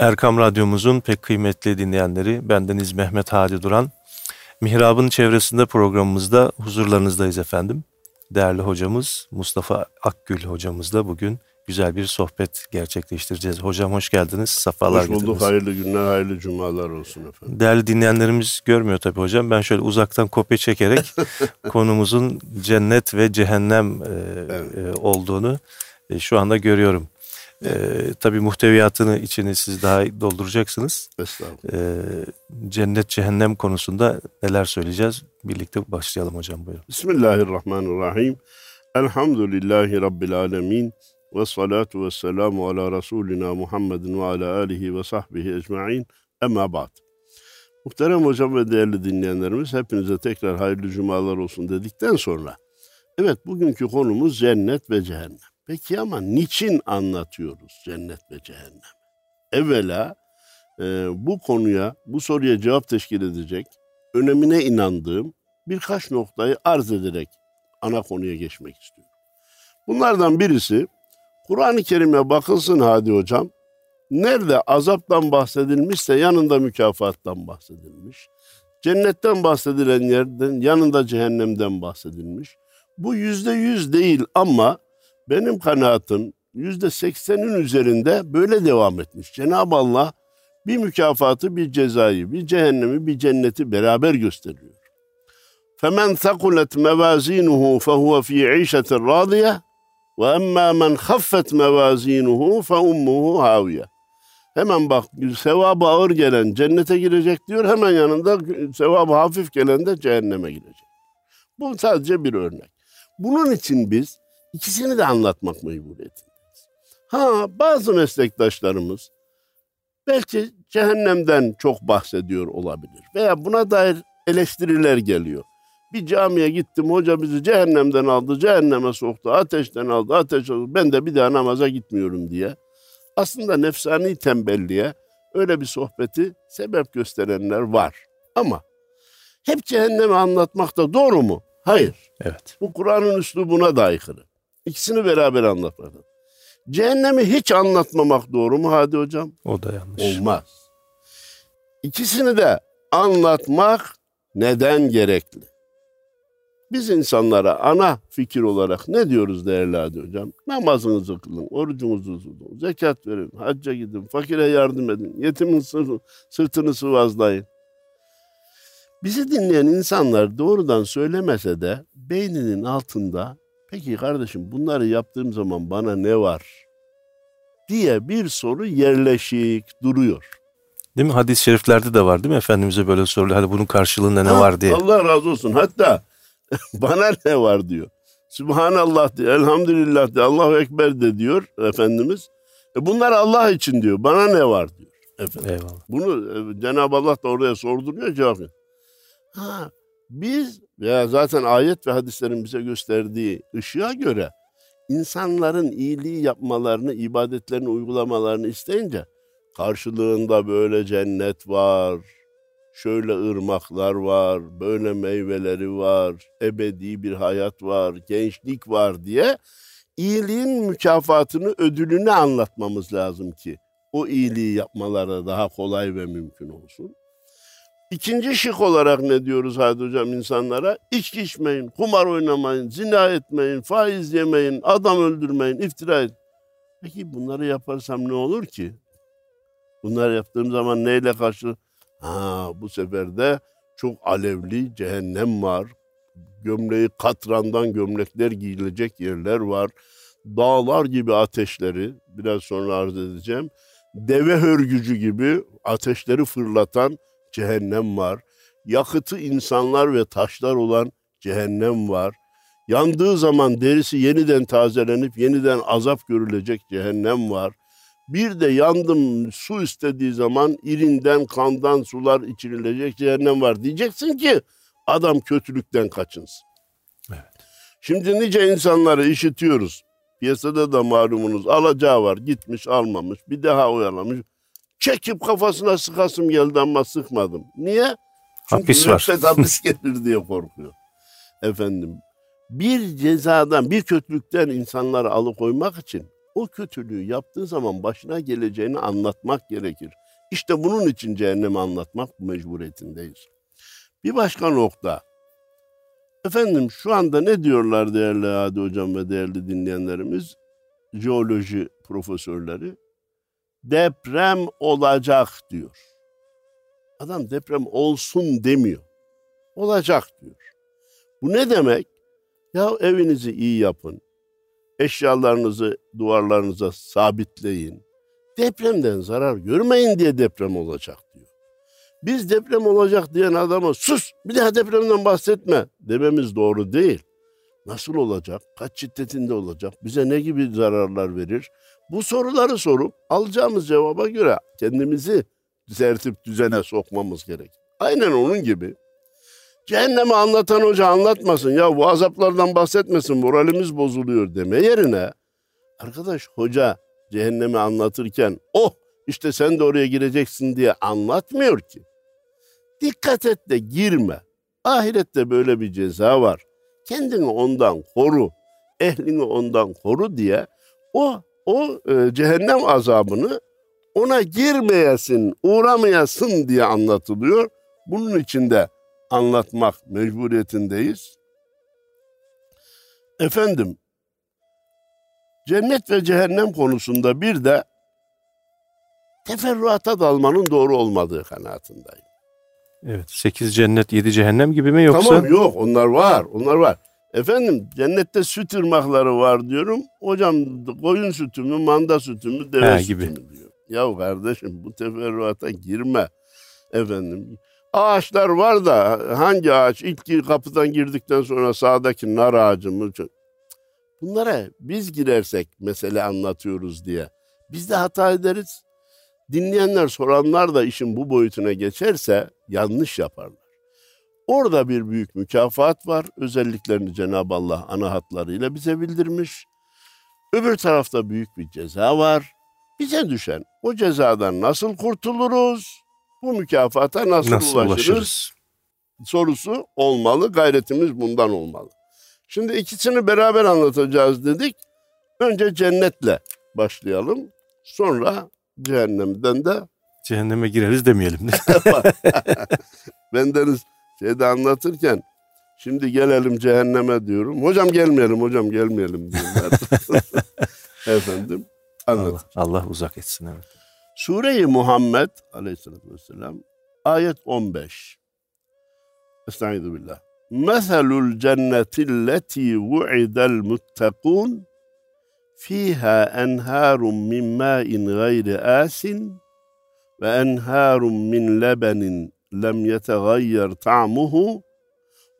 Erkam Radyomuzun pek kıymetli dinleyenleri, bendeniz Mehmet Hadi Duran. Mihrab'ın çevresinde programımızda huzurlarınızdayız efendim. Değerli hocamız Mustafa Akgül hocamızla bugün güzel bir sohbet gerçekleştireceğiz. Hocam hoş geldiniz, safalar Hoş bulduk, getirdiniz. hayırlı günler, hayırlı cumalar olsun efendim. Değerli dinleyenlerimiz görmüyor tabii hocam. Ben şöyle uzaktan kopya çekerek konumuzun cennet ve cehennem e, Evet. e, olduğunu e, şu anda görüyorum. E, tabii muhteviyatını içini siz daha dolduracaksınız. Estağfurullah. E, cennet cehennem konusunda neler söyleyeceğiz? Birlikte başlayalım hocam buyurun. Bismillahirrahmanirrahim. Elhamdülillahi Rabbil alemin. Ve salatu ve selamu ala Resulina Muhammedin ve ala alihi ve sahbihi ecma'in. Emma ba'd. Muhterem hocam ve değerli dinleyenlerimiz hepinize tekrar hayırlı cumalar olsun dedikten sonra evet bugünkü konumuz cennet ve cehennem. Peki ama niçin anlatıyoruz cennet ve cehennem? Evvela e, bu konuya, bu soruya cevap teşkil edecek önemine inandığım birkaç noktayı arz ederek ana konuya geçmek istiyorum. Bunlardan birisi Kur'an-ı Kerim'e bakılsın Hadi Hocam. Nerede azaptan bahsedilmişse yanında mükafattan bahsedilmiş. Cennetten bahsedilen yerden yanında cehennemden bahsedilmiş. Bu yüzde yüz değil ama benim kanaatim yüzde seksenin üzerinde böyle devam etmiş. Cenab-ı Allah bir mükafatı, bir cezayı, bir cehennemi, bir cenneti beraber gösteriyor. فَمَنْ ثَقُلَتْ مَوَازِينُهُ فَهُوَ فِي عِيشَةٍ رَاضِيَةٍ وَاَمَّا مَنْ خَفَّتْ مَوَازِينُهُ فَاُمُّهُ هَاوِيَةٍ Hemen bak sevabı ağır gelen cennete girecek diyor. Hemen yanında sevabı hafif gelen de cehenneme girecek. Bu sadece bir örnek. Bunun için biz ikisini de anlatmak mecburiyetindeyiz. Ha bazı meslektaşlarımız belki cehennemden çok bahsediyor olabilir. Veya buna dair eleştiriler geliyor. Bir camiye gittim hoca bizi cehennemden aldı, cehenneme soktu, ateşten aldı, ateş oldu. Ben de bir daha namaza gitmiyorum diye. Aslında nefsani tembelliğe öyle bir sohbeti sebep gösterenler var. Ama hep cehennemi anlatmak da doğru mu? Hayır. Evet. Bu Kur'an'ın üslubuna da aykırı. İkisini beraber anlatmak. Cehennemi hiç anlatmamak doğru mu Hadi Hocam? O da yanlış. Olmaz. İkisini de anlatmak neden gerekli? Biz insanlara ana fikir olarak ne diyoruz değerli Hadi Hocam? Namazınızı kılın, orucunuzu tutun, zekat verin, hacca gidin, fakire yardım edin, yetimin sır- sırtını sıvazlayın. Bizi dinleyen insanlar doğrudan söylemese de beyninin altında peki kardeşim bunları yaptığım zaman bana ne var diye bir soru yerleşik duruyor. Değil mi? Hadis-i şeriflerde de var değil mi? Efendimiz'e böyle soruluyor. Hadi bunun karşılığında ne Ha, var diye. Allah razı olsun. Hatta bana ne var diyor. Sübhanallah diyor, elhamdülillah diyor, Allahu Ekber de diyor Efendimiz. E bunlar Allah için diyor, bana ne var diyor. Efendim. Eyvallah. Bunu e, Cenab-ı Allah da oraya sorduruyor cevap. Ha, biz veya zaten ayet ve hadislerin bize gösterdiği ışığa göre insanların iyiliği yapmalarını, ibadetlerini uygulamalarını isteyince karşılığında böyle cennet var, şöyle ırmaklar var, böyle meyveleri var, ebedi bir hayat var, gençlik var diye iyiliğin mükafatını, ödülünü anlatmamız lazım ki o iyiliği yapmaları daha kolay ve mümkün olsun. İkinci şık olarak ne diyoruz Hadi Hocam insanlara? İçki içmeyin, kumar oynamayın, zina etmeyin, faiz yemeyin, adam öldürmeyin, iftira et. Peki bunları yaparsam ne olur ki? Bunları yaptığım zaman neyle karşı? Ha bu sefer de çok alevli cehennem var. Gömleği katrandan gömlekler giyilecek yerler var. Dağlar gibi ateşleri biraz sonra arz edeceğim. Deve hörgücü gibi ateşleri fırlatan cehennem var. Yakıtı insanlar ve taşlar olan cehennem var. Yandığı zaman derisi yeniden tazelenip yeniden azap görülecek cehennem var. Bir de yandım su istediği zaman irinden kandan sular içirilecek cehennem var. Diyeceksin ki adam kötülükten kaçınsın. Evet. Şimdi nice insanları işitiyoruz. Piyasada da malumunuz alacağı var gitmiş almamış bir daha oyalamış. Çekip kafasına sıkasım geldi ama sıkmadım. Niye? Çünkü Hapis müebbet hapis gelir diye korkuyor. Efendim bir cezadan bir kötülükten insanları alıkoymak için o kötülüğü yaptığı zaman başına geleceğini anlatmak gerekir. İşte bunun için cehennemi anlatmak mecburiyetindeyiz. Bir başka nokta. Efendim şu anda ne diyorlar değerli Hadi Hocam ve değerli dinleyenlerimiz? Jeoloji profesörleri. Deprem olacak diyor. Adam deprem olsun demiyor. Olacak diyor. Bu ne demek? Ya evinizi iyi yapın. Eşyalarınızı duvarlarınıza sabitleyin. Depremden zarar görmeyin diye deprem olacak diyor. Biz deprem olacak diyen adama sus bir daha depremden bahsetme dememiz doğru değil. Nasıl olacak? Kaç şiddetinde olacak? Bize ne gibi zararlar verir? Bu soruları sorup alacağımız cevaba göre kendimizi düzeltip düzene sokmamız gerek. Aynen onun gibi. Cehennemi anlatan hoca anlatmasın ya bu azaplardan bahsetmesin moralimiz bozuluyor deme yerine arkadaş hoca cehennemi anlatırken oh işte sen de oraya gireceksin diye anlatmıyor ki. Dikkat et de girme. Ahirette böyle bir ceza var. Kendini ondan koru. Ehlini ondan koru diye o o e, cehennem azabını ona girmeyesin, uğramayasın diye anlatılıyor. Bunun için de anlatmak mecburiyetindeyiz. Efendim, cennet ve cehennem konusunda bir de teferruata dalmanın doğru olmadığı kanaatindeyim. Evet. Sekiz cennet, yedi cehennem gibi mi yoksa? Tamam yok onlar var, onlar var. Efendim cennette süt ırmakları var diyorum. Hocam koyun sütü mü, manda sütü mü, deve He, sütü gibi. mü diyor. Ya kardeşim bu teferruata girme. Efendim ağaçlar var da hangi ağaç ilk kapıdan girdikten sonra sağdaki nar ağacı mı? Bunlara biz girersek mesele anlatıyoruz diye. Biz de hata ederiz. Dinleyenler, soranlar da işin bu boyutuna geçerse yanlış yaparlar. Orada bir büyük mükafat var. Özelliklerini Cenab-ı Allah ana hatlarıyla bize bildirmiş. Öbür tarafta büyük bir ceza var. Bize düşen o cezadan nasıl kurtuluruz? Bu mükafata nasıl, Nasıl ulaşırız? ulaşırız? Sorusu olmalı. Gayretimiz bundan olmalı. Şimdi ikisini beraber anlatacağız dedik. Önce cennetle başlayalım. Sonra cehennemden de Cehenneme gireriz demeyelim. bendeniz şeyde anlatırken şimdi gelelim cehenneme diyorum. Hocam gelmeyelim, hocam gelmeyelim diyorlar. Efendim anlat. Allah, Allah uzak etsin. Evet. Sure-i Muhammed aleyhissalatü vesselam ayet 15. Estaizu billah. Meselul cennetilleti vu'idel muttakun fiha enharun min ma'in gayri asin ve enharun min lebenin lem yetegayyer ta'muhu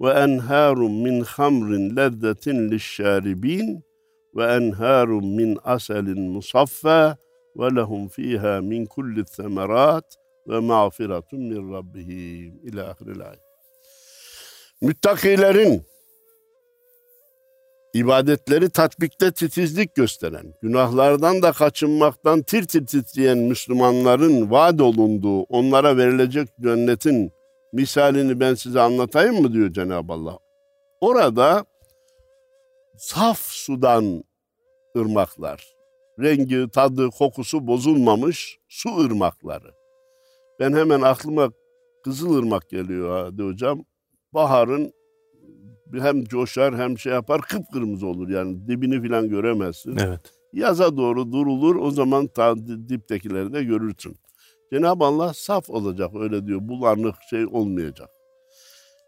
ve enharun min hamrin lezzetin lişşaribin ve enharun min aselin musaffa ve lehum fiha min kulli semerat ve mağfiretun min rabbihim ila ahiril ayet. Müttakilerin ibadetleri tatbikte titizlik gösteren, günahlardan da kaçınmaktan tir tir titreyen Müslümanların vaat olunduğu, onlara verilecek cennetin misalini ben size anlatayım mı diyor Cenab-ı Allah. Orada saf sudan ırmaklar, rengi, tadı, kokusu bozulmamış su ırmakları. Ben hemen aklıma Kızılırmak geliyor hadi hocam. Baharın hem coşar hem şey yapar kıpkırmızı olur yani dibini falan göremezsin. Evet. Yaza doğru durulur o zaman ta diptekileri de görürsün. Cenab-ı Allah saf olacak öyle diyor bulanık şey olmayacak.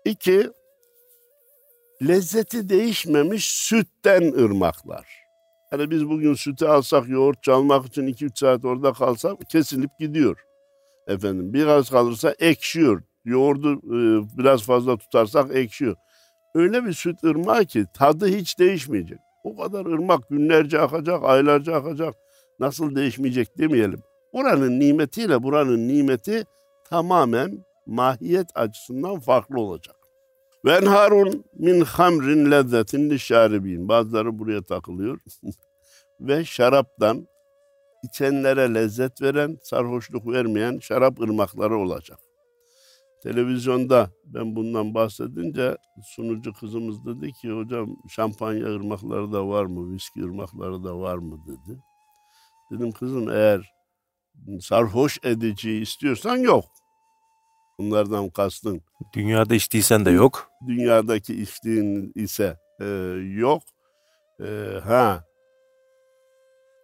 İki, lezzeti değişmemiş sütten ırmaklar. Hani biz bugün sütü alsak yoğurt çalmak için 2-3 saat orada kalsak kesilip gidiyor. Efendim biraz kalırsa ekşiyor. Yoğurdu e, biraz fazla tutarsak ekşiyor. Öyle bir süt ırmağı ki tadı hiç değişmeyecek. O kadar ırmak günlerce akacak, aylarca akacak. Nasıl değişmeyecek demeyelim. Oranın nimetiyle buranın nimeti tamamen mahiyet açısından farklı olacak. Ve enharun min hamrin lezzetin lişaribin. Bazıları buraya takılıyor. Ve şaraptan içenlere lezzet veren, sarhoşluk vermeyen şarap ırmakları olacak. Televizyonda ben bundan bahsedince sunucu kızımız dedi ki hocam şampanya ırmakları da var mı, viski ırmakları da var mı dedi. Dedim kızım eğer sarhoş edici istiyorsan yok. Bunlardan kastın Dünyada içtiysen de yok. dünyadaki içtiğin ise e, yok. E, ha.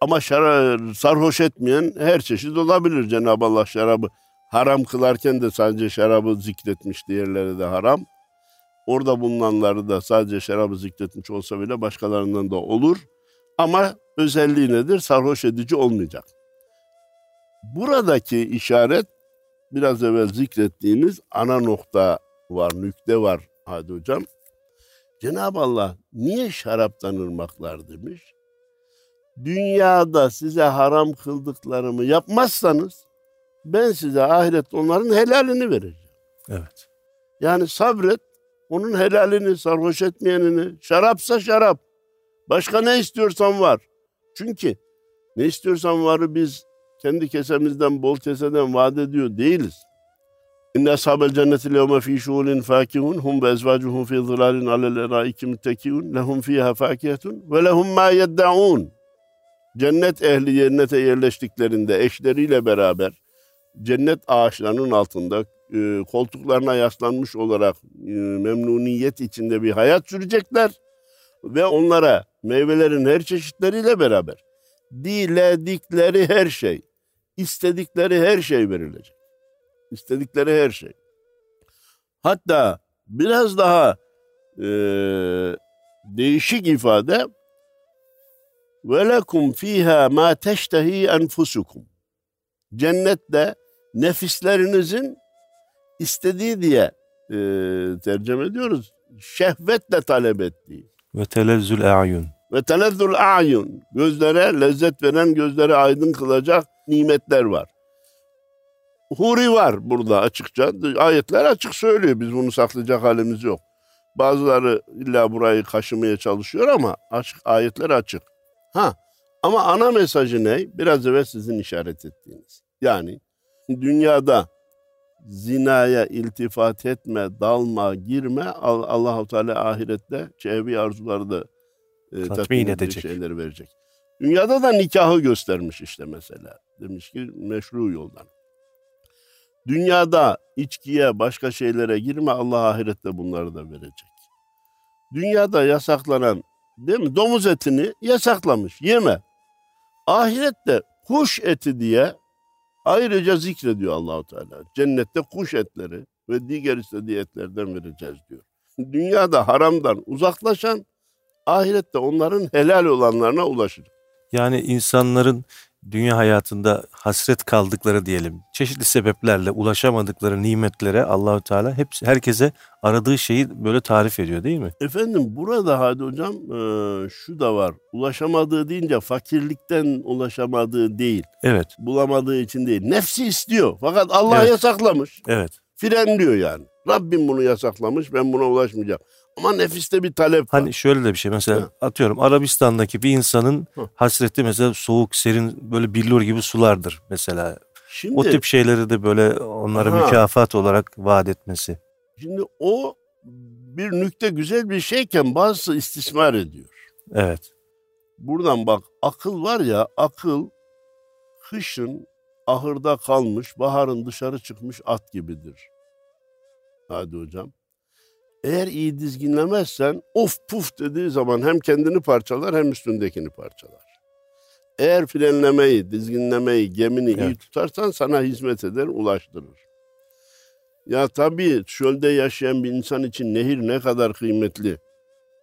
Ama şara, sarhoş etmeyen her çeşit olabilir. Cenab-ı Allah şarabı haram kılarken de sadece şarabı zikretmiş, diğerleri de haram. Orada bulunanları da sadece şarabı zikretmiş olsa bile başkalarından da olur. Ama özelliği nedir? Sarhoş edici olmayacak. Buradaki işaret biraz evvel zikrettiğimiz ana nokta var, nükte var hadi hocam. Cenab-ı Allah niye şaraptan ırmaklar demiş? Dünyada size haram kıldıklarımı yapmazsanız ben size ahirette onların helalini vereceğim. Evet. Yani sabret, onun helalini, sarhoş etmeyenini, şarapsa şarap. Başka ne istiyorsan var. Çünkü ne istiyorsan varı biz kendi kesemizden, bol keseden vaat ediyor değiliz. İnne ashabel cenneti levme fî şûlin fâkihun hum ve ezvâcuhum fî zilâlin alel erâiki müttekîun lehum fîhâ fâkihetun ve lehum mâ yedda'ûn. Cennet ehli cennete yerleştiklerinde eşleriyle beraber cennet ağaçlarının altında e, koltuklarına yaslanmış olarak e, memnuniyet içinde bir hayat sürecekler ve onlara meyvelerin her çeşitleriyle beraber diledikleri her şey, istedikleri her şey verilecek. İstedikleri her şey. Hatta biraz daha e, değişik ifade lekum fiha ma teştehi enfusukum. Cennette nefislerinizin istediği diye e, tercüme ediyoruz. Şehvetle talep ettiği. Ve telezzül a'yun. Ve telezzül a'yun. Gözlere lezzet veren, gözlere aydın kılacak nimetler var. Huri var burada açıkça. Ayetler açık söylüyor. Biz bunu saklayacak halimiz yok. Bazıları illa burayı kaşımaya çalışıyor ama açık ayetler açık. Ha ama ana mesajı ne? Biraz evvel sizin işaret ettiğiniz. Yani dünyada zinaya iltifat etme, dalma, girme. Al- Allahu Teala ahirette şehvi arzuları da e, Tatmin tatmin edecek. şeyleri verecek. Dünyada da nikahı göstermiş işte mesela. Demiş ki meşru yoldan. Dünyada içkiye, başka şeylere girme. Allah ahirette bunları da verecek. Dünyada yasaklanan değil mi? Domuz etini yasaklamış. Yeme. Ahirette kuş eti diye ayrıca zikrediyor Allahu Teala. Cennette kuş etleri ve diğer istediği etlerden vereceğiz diyor. Dünyada haramdan uzaklaşan ahirette onların helal olanlarına ulaşır. Yani insanların dünya hayatında hasret kaldıkları diyelim. Çeşitli sebeplerle ulaşamadıkları nimetlere Allahü Teala hep herkese aradığı şeyi böyle tarif ediyor değil mi? Efendim burada hadi hocam eee, şu da var. Ulaşamadığı deyince fakirlikten ulaşamadığı değil. Evet, Bulamadığı için değil. Nefsi istiyor. Fakat Allah Evet. yasaklamış. evet. Frenliyor yani. Rabbim bunu yasaklamış. Ben buna ulaşmayacağım. Ama nefiste bir talep var. Hani şöyle de bir şey mesela Hı. atıyorum Arabistan'daki bir insanın Hı. hasreti mesela soğuk, serin böyle billur gibi sulardır mesela. Şimdi, O tip şeyleri de böyle onlara Aha. mükafat olarak vaat etmesi. şimdi o bir nükte güzel bir şeyken bazısı istismar ediyor. Evet, Buradan bak akıl var ya akıl kışın ahırda kalmış baharın dışarı çıkmış at gibidir. Hadi hocam. Eğer iyi dizginlemezsen of puf dediği zaman hem kendini parçalar hem üstündekini parçalar. Eğer frenlemeyi, dizginlemeyi, gemini iyi Evet. tutarsan sana hizmet eder, ulaştırır. Ya tabii çölde yaşayan bir insan için nehir ne kadar kıymetli.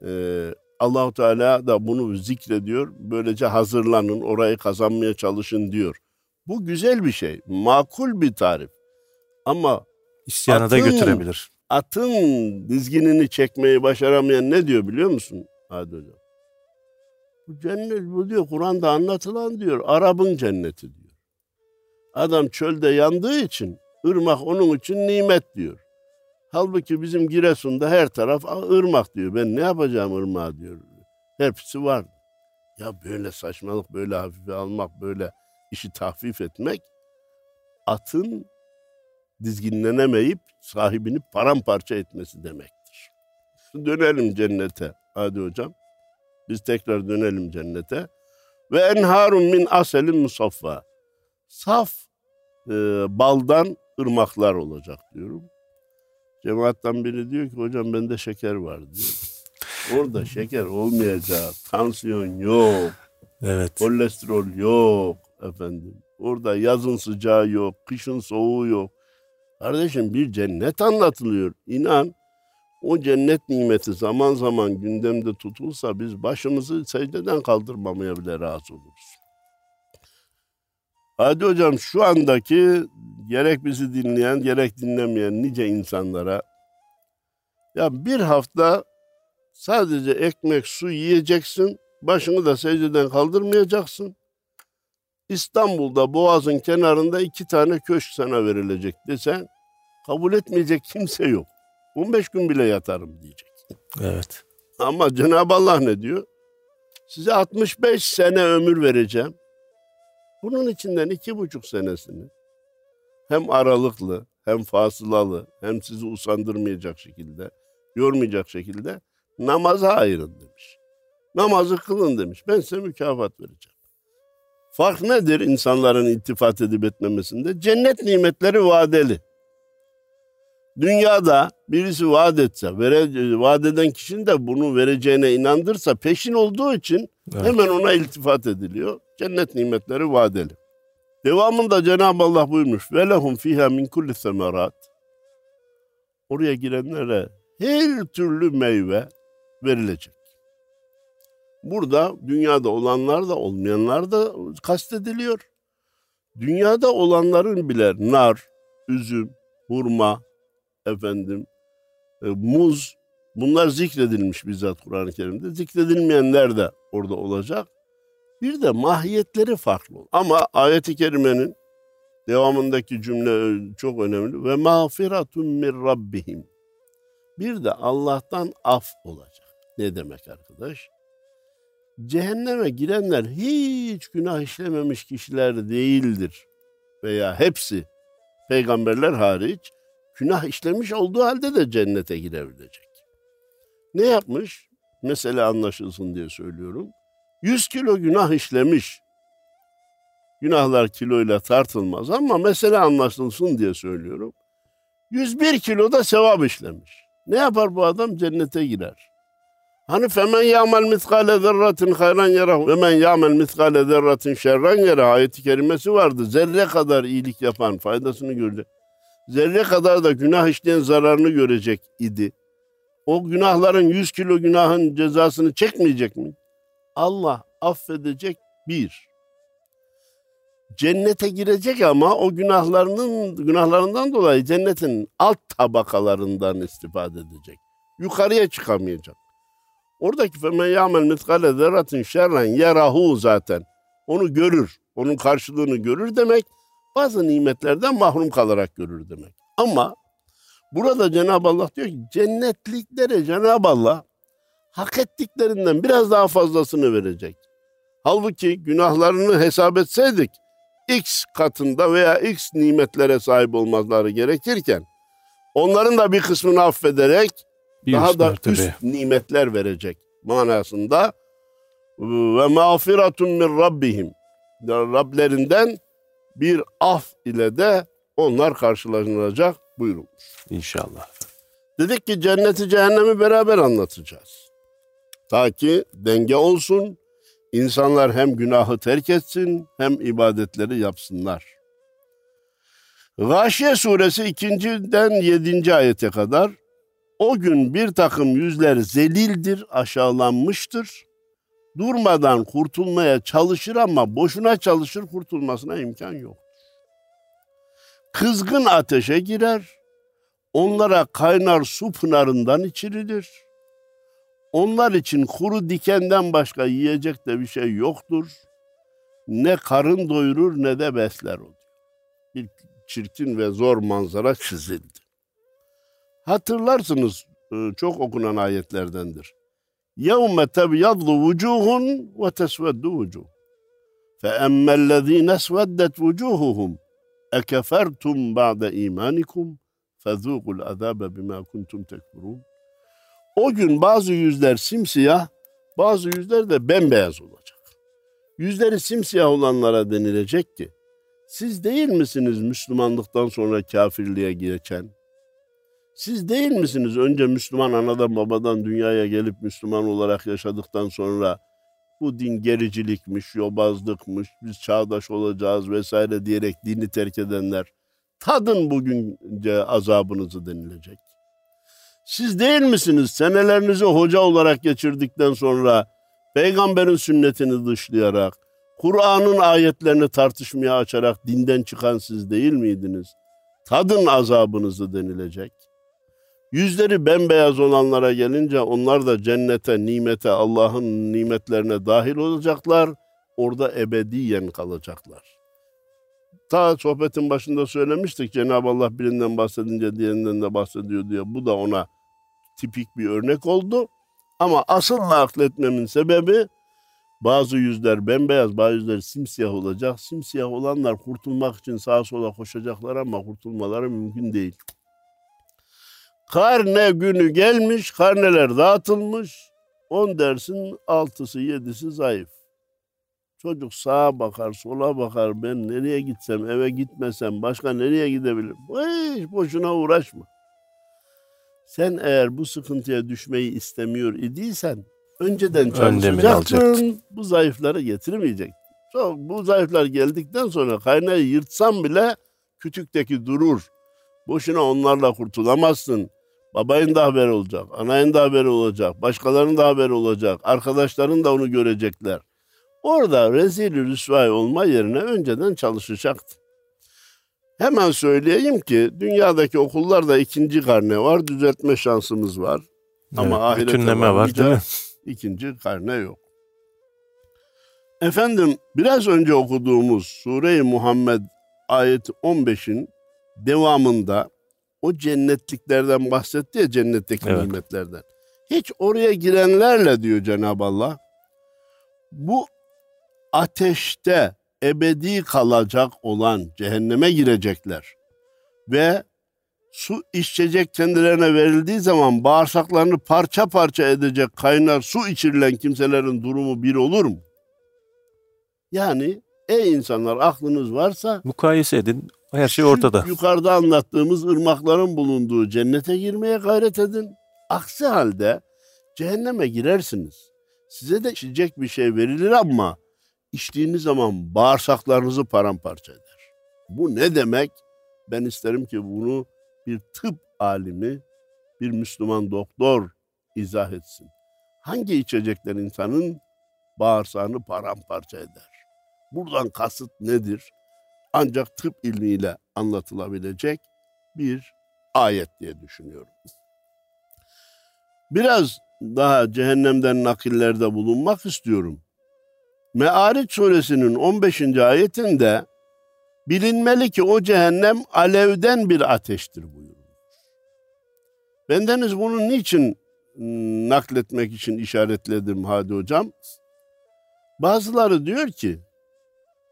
Ee, Allahu Teala da bunu zikrediyor. Böylece hazırlanın, orayı kazanmaya çalışın diyor. Bu güzel bir şey, makul bir tarif. Ama isyana da götürebilir. Atın dizginini çekmeyi başaramayan ne diyor biliyor musun? Hadi hocam. Bu cennet bu diyor Kur'an'da anlatılan diyor Arap'ın cenneti diyor. Adam çölde yandığı için ırmak onun için nimet diyor. Halbuki bizim Giresun'da her taraf ırmak diyor. Ben ne yapacağım ırmağı diyor. Hepsi var. Ya böyle saçmalık, böyle hafife almak, böyle işi tahfif etmek atın dizginlenemeyip sahibini paramparça etmesi demektir. Dönelim cennete. Hadi hocam. Biz tekrar dönelim cennete. Ve enharun min aselin musaffa. Saf e, baldan ırmaklar olacak diyorum. Cemaattan biri diyor ki hocam bende şeker var diyor. Orada şeker olmayacak. Tansiyon yok. Evet. Kolesterol yok efendim. Orada yazın sıcağı yok, kışın soğuğu yok. Kardeşim bir cennet anlatılıyor. İnan o cennet nimeti zaman zaman gündemde tutulsa biz başımızı secdeden kaldırmamaya bile razı oluruz. Hadi hocam şu andaki gerek bizi dinleyen gerek dinlemeyen nice insanlara ya bir hafta sadece ekmek su yiyeceksin başını da secdeden kaldırmayacaksın. İstanbul'da Boğaz'ın kenarında iki tane köşk sana verilecek desen kabul etmeyecek kimse yok. 15 gün bile yatarım diyecek. Evet. Ama Cenab-ı Allah ne diyor? Size 65 sene ömür vereceğim. Bunun içinden iki buçuk senesini hem aralıklı hem fasılalı hem sizi usandırmayacak şekilde, yormayacak şekilde namaza ayırın demiş. Namazı kılın demiş. Ben size mükafat vereceğim. Fark nedir insanların iltifat edip etmemesinde? Cennet nimetleri vadeli. Dünyada birisi vaat etse, vere, vaat eden kişinin de bunu vereceğine inandırsa peşin olduğu için Evet. hemen ona iltifat ediliyor. Cennet nimetleri vadeli. Devamında Cenab-ı Allah buyurmuş. Ve lehum fiha min kulli semerat. Oraya girenlere her türlü meyve verilecek. Burada dünyada olanlar da olmayanlar da kastediliyor. Dünyada olanların bile nar, üzüm, hurma, efendim, e, muz bunlar zikredilmiş bizzat Kur'an-ı Kerim'de. Zikredilmeyenler de orada olacak. Bir de mahiyetleri farklı. Ama ayet-i kerimenin devamındaki cümle çok önemli. Ve mağfiratun min rabbihim. Bir de Allah'tan af olacak. Ne demek arkadaş? Cehenneme girenler hiç günah işlememiş kişiler değildir. Veya hepsi peygamberler hariç günah işlemiş olduğu halde de cennete girebilecek. Ne yapmış? Mesele anlaşılsın diye söylüyorum. 100 kilo günah işlemiş. Günahlar kiloyla tartılmaz ama mesele anlaşılsın diye söylüyorum. 101 kilo da sevap işlemiş. Ne yapar bu adam? Cennete girer. Hani femen ya'mel miskale zerratin hayran yara ve men ya'mel miskale zerratin şerran yara ayeti kerimesi vardı. Zerre kadar iyilik yapan faydasını görecek. Zerre kadar da günah işleyen zararını görecek idi. O günahların 100 kilo günahın cezasını çekmeyecek mi? Allah affedecek bir. Cennete girecek ama o günahlarının günahlarından dolayı cennetin alt tabakalarından istifade edecek. Yukarıya çıkamayacak. Oradaki femen ya'mel mitkale zerratin şerren yerahu zaten. Onu görür. Onun karşılığını görür demek. Bazı nimetlerden mahrum kalarak görür demek. Ama burada Cenab-ı Allah diyor ki cennetliklere Cenab-ı Allah hak ettiklerinden biraz daha fazlasını verecek. Halbuki günahlarını hesap etseydik X katında veya X nimetlere sahip olmaları gerekirken onların da bir kısmını affederek Bir daha da mertebe. üst nimetler verecek manasında ve mağfiratun min rabbihim Rablerinden bir af ile de onlar karşılanacak buyurulmuş. İnşallah. Dedik ki cenneti cehennemi beraber anlatacağız. Ta ki denge olsun, insanlar hem günahı terk etsin hem ibadetleri yapsınlar. Gâşiye suresi 2'den 7. ayete kadar o gün bir takım yüzler zelildir, aşağılanmıştır. Durmadan kurtulmaya çalışır ama boşuna çalışır kurtulmasına imkan yok. Kızgın ateşe girer, onlara kaynar su pınarından içirilir. Onlar için kuru dikenden başka yiyecek de bir şey yoktur. Ne karın doyurur ne de besler o. Bir çirkin ve zor manzara çizildi. Hatırlarsınız e, çok okunan ayetlerdendir. يَوْمَ تَبْيَضُّ وُجُوهٌ وَتَسْوَدُّ وُجُوهٌ فَأَمَّا الَّذ۪ينَ اسْوَدَّتْ وُجُوهُهُمْ اَكَفَرْتُمْ بَعْدَ اِيمَانِكُمْ فَذُوقُوا الْعَذَابَ بِمَا كُنْتُمْ تَكْفُرُونَ O gün bazı yüzler simsiyah, bazı yüzler de bembeyaz olacak. yüzleri simsiyah olanlara denilecek ki siz değil misiniz Müslümanlıktan sonra kafirliğe geçen? Siz değil misiniz önce Müslüman anadan babadan dünyaya gelip Müslüman olarak yaşadıktan sonra bu din gericilikmiş, yobazlıkmış, biz çağdaş olacağız vesaire diyerek dini terk edenler tadın bugünce azabınızı denilecek. Siz değil misiniz senelerinizi hoca olarak geçirdikten sonra peygamberin sünnetini dışlayarak, Kur'an'ın ayetlerini tartışmaya açarak dinden çıkan siz değil miydiniz? Tadın azabınızı denilecek. Yüzleri bembeyaz olanlara gelince onlar da cennete, nimete, Allah'ın nimetlerine dahil olacaklar. Orada ebediyen kalacaklar. Ta sohbetin başında söylemiştik Cenab-ı Allah birinden bahsedince diğerinden de bahsediyor diye. Bu da ona tipik bir örnek oldu. Ama asıl nakletmemin sebebi bazı yüzler bembeyaz, bazı yüzler simsiyah olacak. Simsiyah olanlar kurtulmak için sağa sola koşacaklar ama kurtulmaları mümkün değil. Karne günü gelmiş, karneler dağıtılmış. On dersin altısı, yedisi zayıf. Çocuk sağa bakar, sola bakar. Ben nereye gitsem, eve gitmesem, başka nereye gidebilirim? Hiç boşuna uğraşma. Sen eğer bu sıkıntıya düşmeyi istemiyor idiysen önceden çalışacaktın. Bu zayıfları getirmeyecektin. Çok, bu zayıflar geldikten sonra kaynağı yırtsan bile kütükteki durur. Boşuna onlarla kurtulamazsın. Babayın da haberi olacak, anayın da haberi olacak, başkalarının da haberi olacak, arkadaşların da onu görecekler. Orada rezil rüsvay olma yerine önceden çalışacaktın. Hemen söyleyeyim ki dünyadaki okullarda ikinci karne var, düzeltme şansımız var. Evet, Ama ahirete bütünleme var değil mi? İkinci karne yok. Efendim biraz önce okuduğumuz Sure-i Muhammed ayet 15'in devamında o cennetliklerden bahsetti ya cennetteki evet. nimetlerden. Hiç oraya girenlerle diyor Cenab-ı Allah. Bu ateşte ebedi kalacak olan cehenneme girecekler. Ve su içecek kendilerine verildiği zaman bağırsaklarını parça parça edecek kaynar su içirilen kimselerin durumu bir olur mu? Yani ey insanlar aklınız varsa mukayese edin. Her şey ortada. Yukarıda anlattığımız ırmakların bulunduğu cennete girmeye gayret edin. Aksi halde cehenneme girersiniz. Size de içecek bir şey verilir ama içtiğiniz zaman bağırsaklarınızı paramparça eder. Bu ne demek? Ben isterim ki bunu bir tıp alimi, bir Müslüman doktor izah etsin. Hangi içecekler insanın bağırsağını paramparça eder? Buradan kasıt nedir? Ancak tıp ilmiyle anlatılabilecek bir ayet diye düşünüyorum. Biraz daha cehennemden nakillerde bulunmak istiyorum. Me'ariç suresinin 15. ayetinde bilinmeli ki o cehennem alevden bir ateştir buyurulmuş. Bendeniz bunu niçin nakletmek için işaretledim Hadi Hocam? Bazıları diyor ki,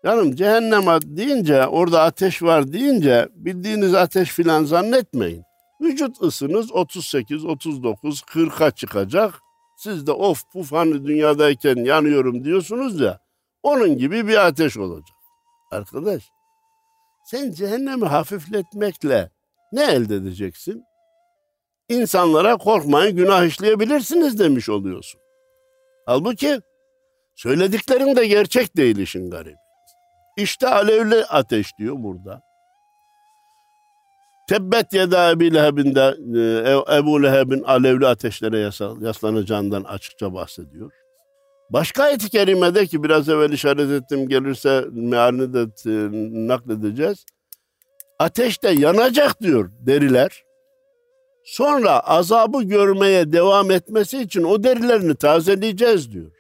yanım cehennem deyince, orada ateş var deyince bildiğiniz ateş filan zannetmeyin. Vücut ısınız 38, 39, 40'a çıkacak. Siz de of puf hani dünyadayken yanıyorum diyorsunuz ya. Onun gibi bir ateş olacak. Arkadaş sen cehennemi hafifletmekle ne elde edeceksin? İnsanlara korkmayın günah işleyebilirsiniz demiş oluyorsun. Halbuki söylediklerin de gerçek değil işin garibi. İşte alevli ateş diyor burada. Tebbet yeda Ebi Leheb'in de e, Ebu Leheb'in alevli ateşlere yaslanacağından açıkça bahsediyor. Başka ayet-i kerimede ki biraz evvel işaret ettim gelirse mealini de e, nakledeceğiz. Ateşte yanacak diyor deriler. Sonra azabı görmeye devam etmesi için o derilerini tazeleyeceğiz diyor.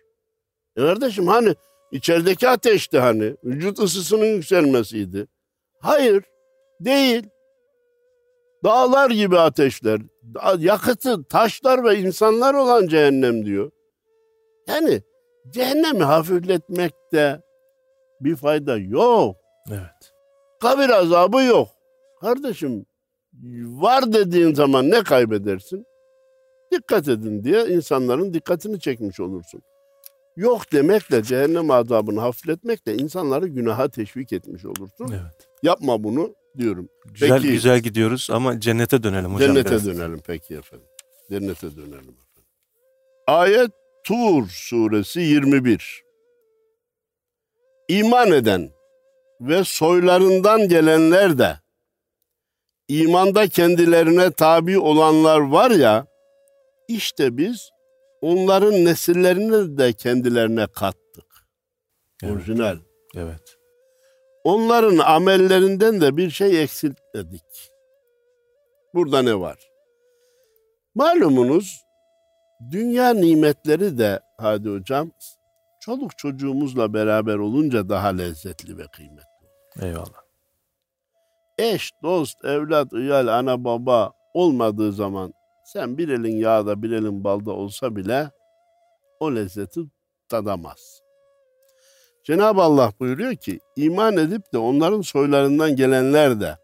E kardeşim hani içerideki ateşti hani vücut ısısının yükselmesiydi. Hayır değil. Dağlar gibi ateşler, yakıtı taşlar ve insanlar olan cehennem diyor. Yani cehennemi hafifletmekte bir fayda yok. Evet. Kabir azabı yok. Kardeşim var dediğin zaman ne kaybedersin? Dikkat edin diye insanların dikkatini çekmiş olursun. Yok demekle cehennem azabını hafifletmekle insanları günaha teşvik etmiş olursun. Evet. Yapma bunu diyorum. Güzel Peki. güzel gidiyoruz ama cennete dönelim hocam. Cennete biraz. dönelim peki efendim. Cennete dönelim efendim. Ayet Tur suresi 21. İman eden ve soylarından gelenler de imanda kendilerine tabi olanlar var ya işte biz onların nesillerini de kendilerine kattık. Evet. Orijinal. Evet. Onların amellerinden de bir şey eksiltmedik. Burada ne var? Malumunuz dünya nimetleri de hadi hocam çoluk çocuğumuzla beraber olunca daha lezzetli ve kıymetli. Eyvallah. Eş, dost, evlat, iyal, ana, baba olmadığı zaman sen bir elin yağda bir elin balda olsa bile o lezzeti tadamaz. Cenab-ı Allah buyuruyor ki iman edip de onların soylarından gelenler de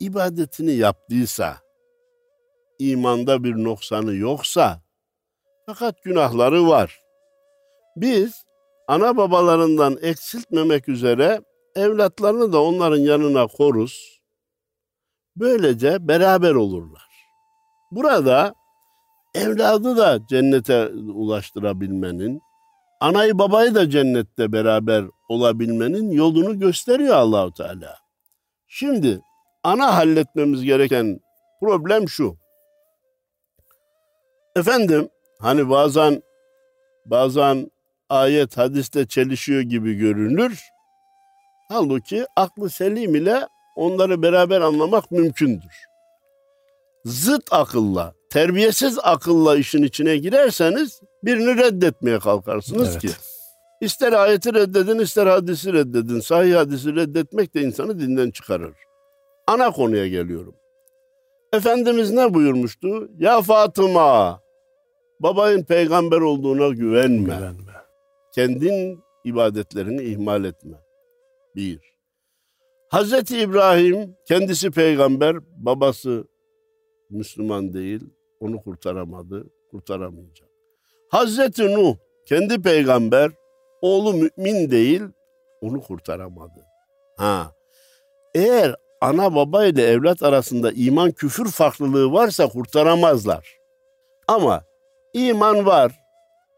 ibadetini yaptıysa, imanda bir noksanı yoksa fakat günahları var. Biz ana babalarından eksiltmemek üzere evlatlarını da onların yanına koruz. Böylece beraber olurlar. Burada evladı da cennete ulaştırabilmenin, anayı babayı da cennette beraber olabilmenin yolunu gösteriyor Allahu Teala. Şimdi ana halletmemiz gereken problem şu. Efendim hani bazen bazen ayet hadiste çelişiyor gibi görünür. Halbuki aklı selim ile onları beraber anlamak mümkündür. Zıt akılla, terbiyesiz akılla işin içine girerseniz birini reddetmeye kalkarsınız Evet. ki. İster ayeti reddedin, ister hadisi reddedin. Sahih hadisi reddetmek de insanı dinden çıkarır. Ana konuya geliyorum. Efendimiz ne buyurmuştu? Ya Fatıma, babayın peygamber olduğuna güvenme. Güvenme. Kendin ibadetlerini ihmal etme. Bir. Hazreti İbrahim kendisi peygamber, babası Müslüman değil, onu kurtaramadı, kurtaramayacak. Hazreti Nuh kendi peygamber, oğlu mümin değil, onu kurtaramadı. Ha. Eğer ana baba ile evlat arasında iman küfür farklılığı varsa kurtaramazlar. Ama iman var,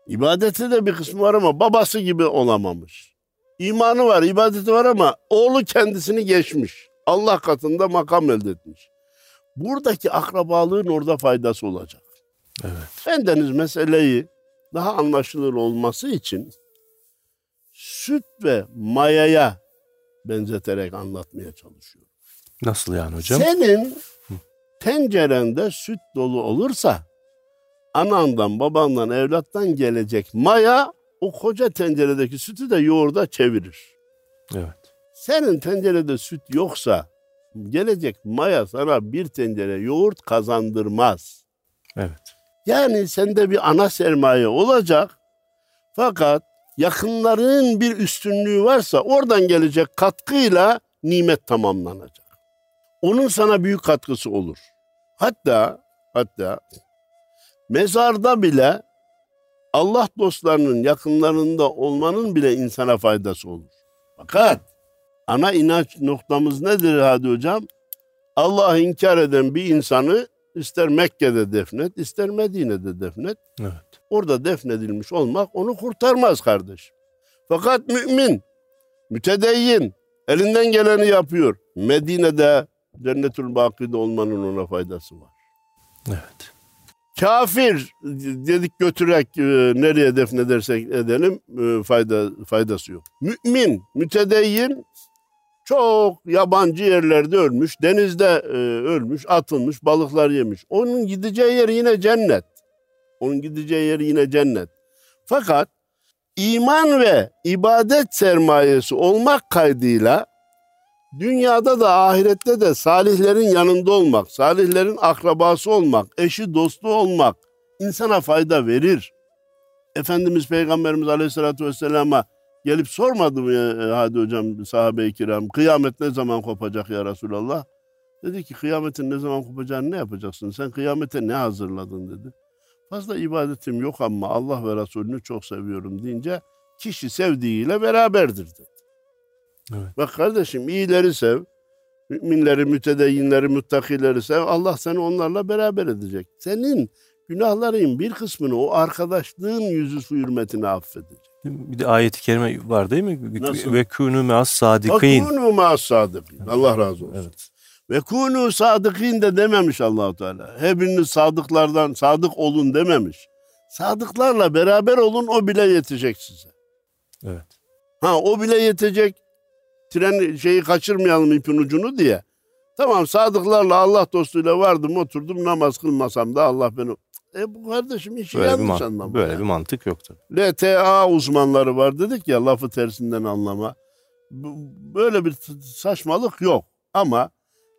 İbadeti de bir kısmı var ama babası gibi olamamış. İmanı var, ibadeti var ama oğlu kendisini geçmiş. Allah katında makam elde etmiş. Buradaki akrabalığın orada faydası olacak. Evet. Bendeniz meseleyi daha anlaşılır olması için süt ve mayaya benzeterek anlatmaya çalışıyorum. Nasıl yani hocam? Senin tencerende süt dolu olursa anandan, babandan, evlattan gelecek maya o koca tenceredeki sütü de yoğurda çevirir. Evet. Senin tencerede süt yoksa gelecek maya sana bir tencere yoğurt kazandırmaz. Evet. Yani sende bir ana sermaye olacak. Fakat yakınların bir üstünlüğü varsa oradan gelecek katkıyla nimet tamamlanacak. Onun sana büyük katkısı olur. Hatta hatta mezarda bile Allah dostlarının yakınlarında olmanın bile insana faydası olur. Fakat ana inanç noktamız nedir hadi hocam? Allah'ı inkar eden bir insanı ister Mekke'de defnet, ister Medine'de defnet. Evet. Orada defnedilmiş olmak onu kurtarmaz kardeş. Fakat mümin, mütedeyyin, elinden geleni yapıyor. Medine'de Cennetül Baki'de olmanın ona faydası var. Evet. Kafir dedik götürerek e, nereye defnedersek edelim e, fayda faydası yok. Mümin, mütedeyyin çok yabancı yerlerde ölmüş, denizde e, ölmüş, atılmış, balıklar yemiş. Onun gideceği yer yine cennet. Onun gideceği yer yine cennet. Fakat iman ve ibadet sermayesi olmak kaydıyla dünyada da ahirette de salihlerin yanında olmak, salihlerin akrabası olmak, eşi dostu olmak insana fayda verir. Efendimiz Peygamberimiz Aleyhisselatü Vesselam'a gelip sormadı mı ya, hadi hocam sahabe-i kiram kıyamet ne zaman kopacak ya Resulallah? Dedi ki kıyametin ne zaman kopacağını ne yapacaksın? Sen kıyamete ne hazırladın dedi. Fazla ibadetim yok ama Allah ve Resulünü çok seviyorum deyince kişi sevdiğiyle beraberdir dedi. Evet. Bak kardeşim iyileri sev, müminleri, mütedeyyinleri, muttakileri sev. Allah seni onlarla beraber edecek. Senin günahların bir kısmını o arkadaşlığın yüzü hürmetine affedecek. Bir de ayeti kerime var değil mi? Nasıl? Ve kûnû me'as sadikin. Kunu ma'as sadıkîn. Allah razı olsun. Evet. Ve kunu sadıkîn de dememiş Allahu Teala. Hepiniz sadıklardan sadık olun dememiş. Sadıklarla beraber olun o bile yetecek size. Evet. Ha o bile yetecek. Tren şeyi kaçırmayalım ipin ucunu diye. Tamam sadıklarla Allah dostuyla vardım oturdum namaz kılmasam da Allah beni... E bu kardeşim işi Böyle yanlış anlama. böyle ya. bir mantık yok tabii. LTA uzmanları var dedik ya lafı tersinden anlama. Böyle bir saçmalık yok. Ama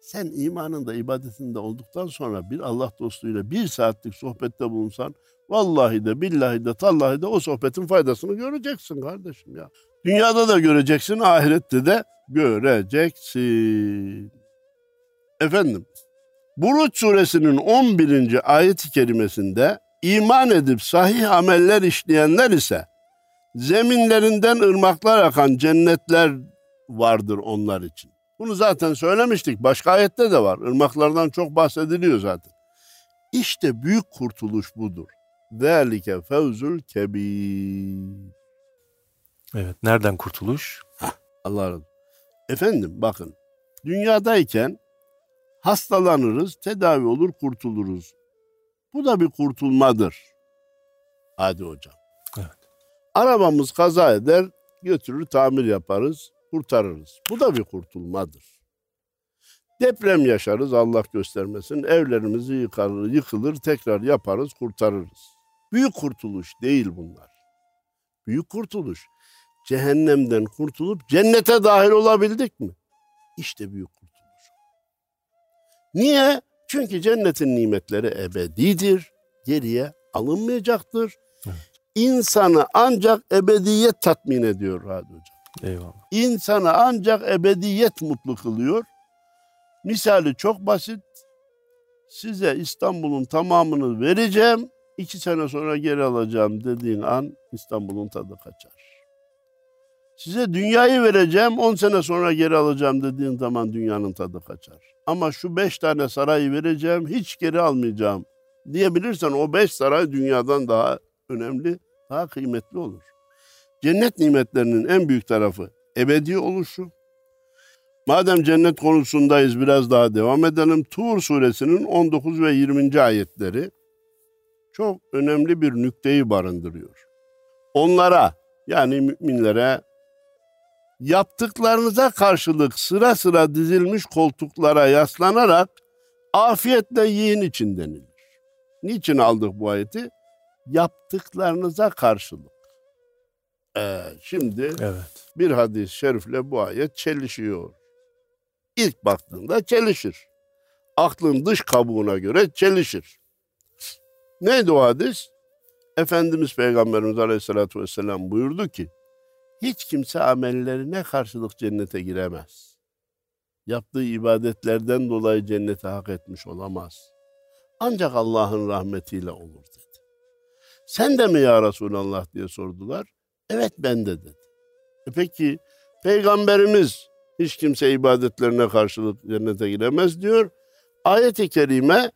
sen imanında, ibadetinde olduktan sonra bir Allah dostuyla bir saatlik sohbette bulunsan vallahi de billahi de tallahi de o sohbetin faydasını göreceksin kardeşim ya. Dünyada da göreceksin, ahirette de göreceksin. Efendim, Buruç suresinin 11. ayet-i kerimesinde iman edip sahih ameller işleyenler ise zeminlerinden ırmaklar akan cennetler vardır onlar için. Bunu zaten söylemiştik. Başka ayette de var. Irmaklardan çok bahsediliyor zaten. İşte büyük kurtuluş budur. Zalike fevzul kebir. Evet. Nereden kurtuluş? Allah razı olsun. Efendim bakın. Dünyadayken hastalanırız, tedavi olur, kurtuluruz. Bu da bir kurtulmadır. Hadi hocam. Evet. Arabamız kaza eder, götürür tamir yaparız, kurtarırız. Bu da bir kurtulmadır. Deprem yaşarız Allah göstermesin. Evlerimizi yıkarır, yıkılır, tekrar yaparız, kurtarırız. Büyük kurtuluş değil bunlar. Büyük kurtuluş. Cehennemden kurtulup cennete dahil olabildik mi? İşte büyük. Niye? Çünkü cennetin nimetleri ebedidir. Geriye alınmayacaktır. Evet. İnsanı ancak ebediyet tatmin ediyor Hadi Hocam. Eyvallah. İnsanı ancak ebediyet mutlu kılıyor. Misali çok basit. Size İstanbul'un tamamını vereceğim. iki sene sonra geri alacağım dediğin an İstanbul'un tadı kaçar. Size dünyayı vereceğim, 10 sene sonra geri alacağım dediğin zaman dünyanın tadı kaçar. Ama şu 5 tane sarayı vereceğim, hiç geri almayacağım diyebilirsen o 5 saray dünyadan daha önemli, daha kıymetli olur. Cennet nimetlerinin en büyük tarafı ebedi oluşu. Madem cennet konusundayız biraz daha devam edelim. Tur suresinin 19 ve 20. ayetleri çok önemli bir nükteyi barındırıyor. Onlara yani müminlere yaptıklarınıza karşılık sıra sıra dizilmiş koltuklara yaslanarak afiyetle yiyin için denilir. Niçin aldık bu ayeti? Yaptıklarınıza karşılık. Ee, şimdi Evet. bir hadis-i şerifle bu ayet çelişiyor. İlk baktığında çelişir. Aklın dış kabuğuna göre çelişir. Neydi o hadis? Efendimiz Peygamberimiz Aleyhisselatü Vesselam buyurdu ki, hiç kimse amellerine karşılık cennete giremez. Yaptığı ibadetlerden dolayı cennete hak etmiş olamaz. Ancak Allah'ın rahmetiyle olur dedi. Sen de mi ya Resulallah diye sordular. Evet ben de dedi. E peki Peygamberimiz hiç kimse ibadetlerine karşılık cennete giremez diyor. Ayet-i kerime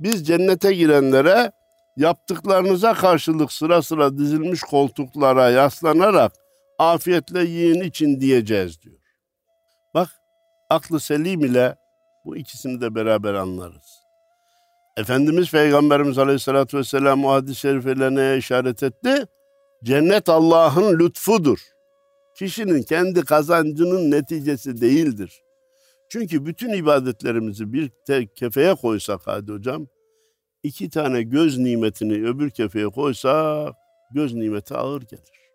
biz cennete girenlere yaptıklarınıza karşılık sıra sıra dizilmiş koltuklara yaslanarak afiyetle yiyin için diyeceğiz diyor. Bak aklı selim ile bu ikisini de beraber anlarız. Efendimiz Peygamberimiz Aleyhisselatü Vesselam o hadis-i şerifle neye işaret etti? Cennet Allah'ın lütfudur. Kişinin kendi kazancının neticesi değildir. Çünkü bütün ibadetlerimizi bir tek kefeye koysak hadi hocam, iki tane göz nimetini öbür kefeye koysak göz nimeti ağır gelir.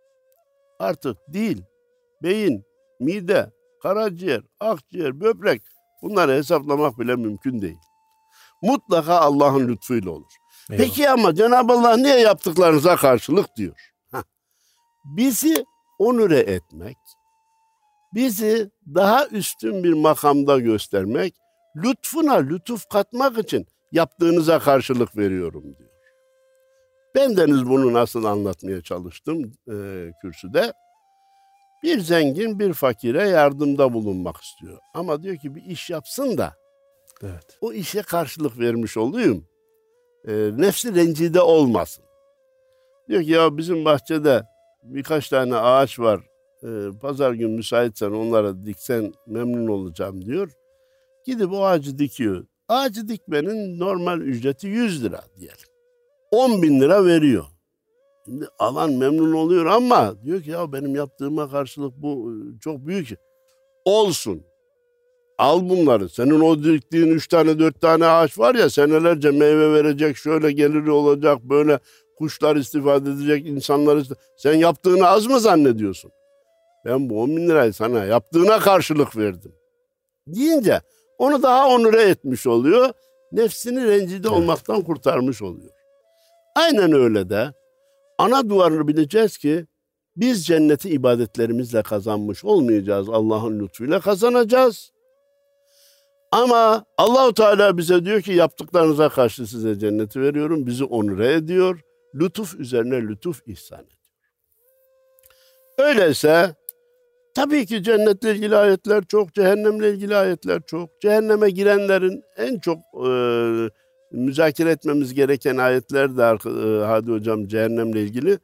Artık dil, beyin, mide, karaciğer, akciğer, böbrek bunları hesaplamak bile mümkün değil. Mutlaka Allah'ın lütfuyla olur. Eyvallah. Peki ama Cenab-ı Allah niye yaptıklarınıza karşılık diyor. Bizi onure etmek, bizi daha üstün bir makamda göstermek, lütfuna lütuf katmak için yaptığınıza karşılık veriyorum diyor. Ben deniz bunu nasıl anlatmaya çalıştım e, kürsüde. Bir zengin bir fakire yardımda bulunmak istiyor. Ama diyor ki bir iş yapsın da Evet. o işe karşılık vermiş olayım. E, nefsi rencide olmasın. Diyor ki ya bizim bahçede birkaç tane ağaç var. E, pazar gün müsaitsen onlara diksen memnun olacağım diyor. Gidip o ağacı dikiyor. Ağacı dikmenin normal ücreti 100 lira diyelim. 10 bin lira veriyor. Şimdi alan memnun oluyor ama diyor ki ya benim yaptığıma karşılık bu e, çok büyük. Olsun. Al bunları. Senin o diktiğin üç tane dört tane ağaç var ya senelerce meyve verecek, şöyle geliri olacak, böyle kuşlar istifade edecek, insanlar istif- Sen yaptığını az mı zannediyorsun? Ben bu 10 bin lirayı sana yaptığına karşılık verdim. Deyince onu daha onure etmiş oluyor. Nefsini rencide Evet. olmaktan kurtarmış oluyor. Aynen öyle de ana duvarını bileceğiz ki biz cenneti ibadetlerimizle kazanmış olmayacağız. Allah'ın lütfuyla kazanacağız. Ama Allahu Teala bize diyor ki yaptıklarınıza karşı size cenneti veriyorum. Bizi onure ediyor. Lütuf üzerine lütuf ihsan ediyor. Öyleyse tabii ki cennetle ilgili ayetler çok, cehennemle ilgili ayetler çok. Cehenneme girenlerin en çok e, müzakere etmemiz gereken ayetler de e, Hadi Hocam cehennemle ilgili.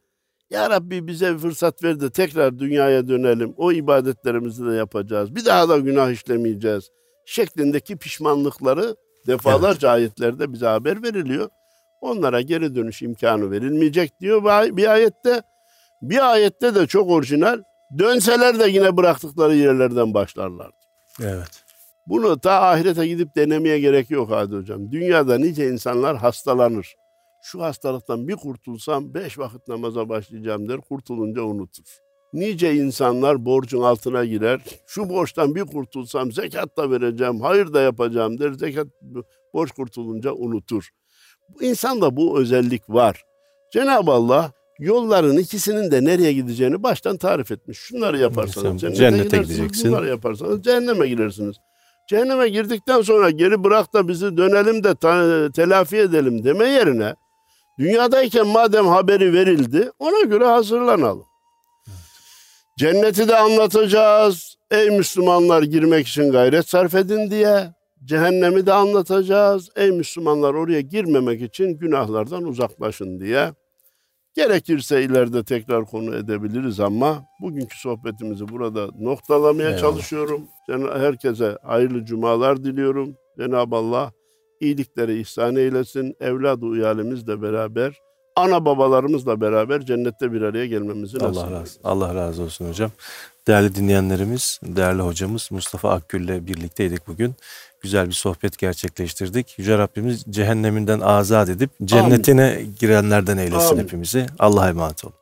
Ya Rabbi bize bir fırsat ver de tekrar dünyaya dönelim. O ibadetlerimizi de yapacağız. Bir daha da günah işlemeyeceğiz. Şeklindeki pişmanlıkları defalarca ayetlerde bize haber veriliyor. Onlara geri dönüş imkanı verilmeyecek diyor bir- bir ayette. Bir ayette de çok orijinal. Dönseler de yine bıraktıkları yerlerden başlarlar. Evet. Bunu ta ahirete gidip denemeye gerek yok Hadi Hocam. Dünyada nice insanlar hastalanır. Şu hastalıktan bir kurtulsam beş vakit namaza başlayacağım der. Kurtulunca unutur. Nice insanlar borcun altına girer. Şu borçtan bir kurtulsam zekat da vereceğim, hayır da yapacağım der. Zekat borç kurtulunca unutur. İnsanda bu özellik var. Cenab-ı Allah yolların ikisinin de nereye gideceğini baştan tarif etmiş. Şunları yaparsanız cennete, cennete gideceksin. bunları yaparsanız cehenneme girersiniz. Cehenneme girdikten sonra geri bırak da bizi dönelim de telafi edelim deme yerine dünyadayken madem haberi verildi ona göre hazırlanalım. Cenneti de anlatacağız. Ey Müslümanlar girmek için gayret sarf edin diye. Cehennemi de anlatacağız. Ey Müslümanlar oraya girmemek için günahlardan uzaklaşın diye. Gerekirse ileride tekrar konu edebiliriz ama bugünkü sohbetimizi burada noktalamaya Eyvallah. çalışıyorum. Herkese hayırlı cumalar diliyorum. Cenab-ı Allah iyilikleri ihsan eylesin. Evladı uyalimizle beraber, ana babalarımızla beraber cennette bir araya gelmemizi nasip Allah eylesin. razı, Allah razı olsun hocam. Değerli dinleyenlerimiz, değerli hocamız Mustafa Akgül ile birlikteydik bugün. Güzel bir sohbet gerçekleştirdik. Yüce Rabbimiz cehenneminden azat edip cennetine girenlerden eylesin Amin. hepimizi. Allah'a emanet olun.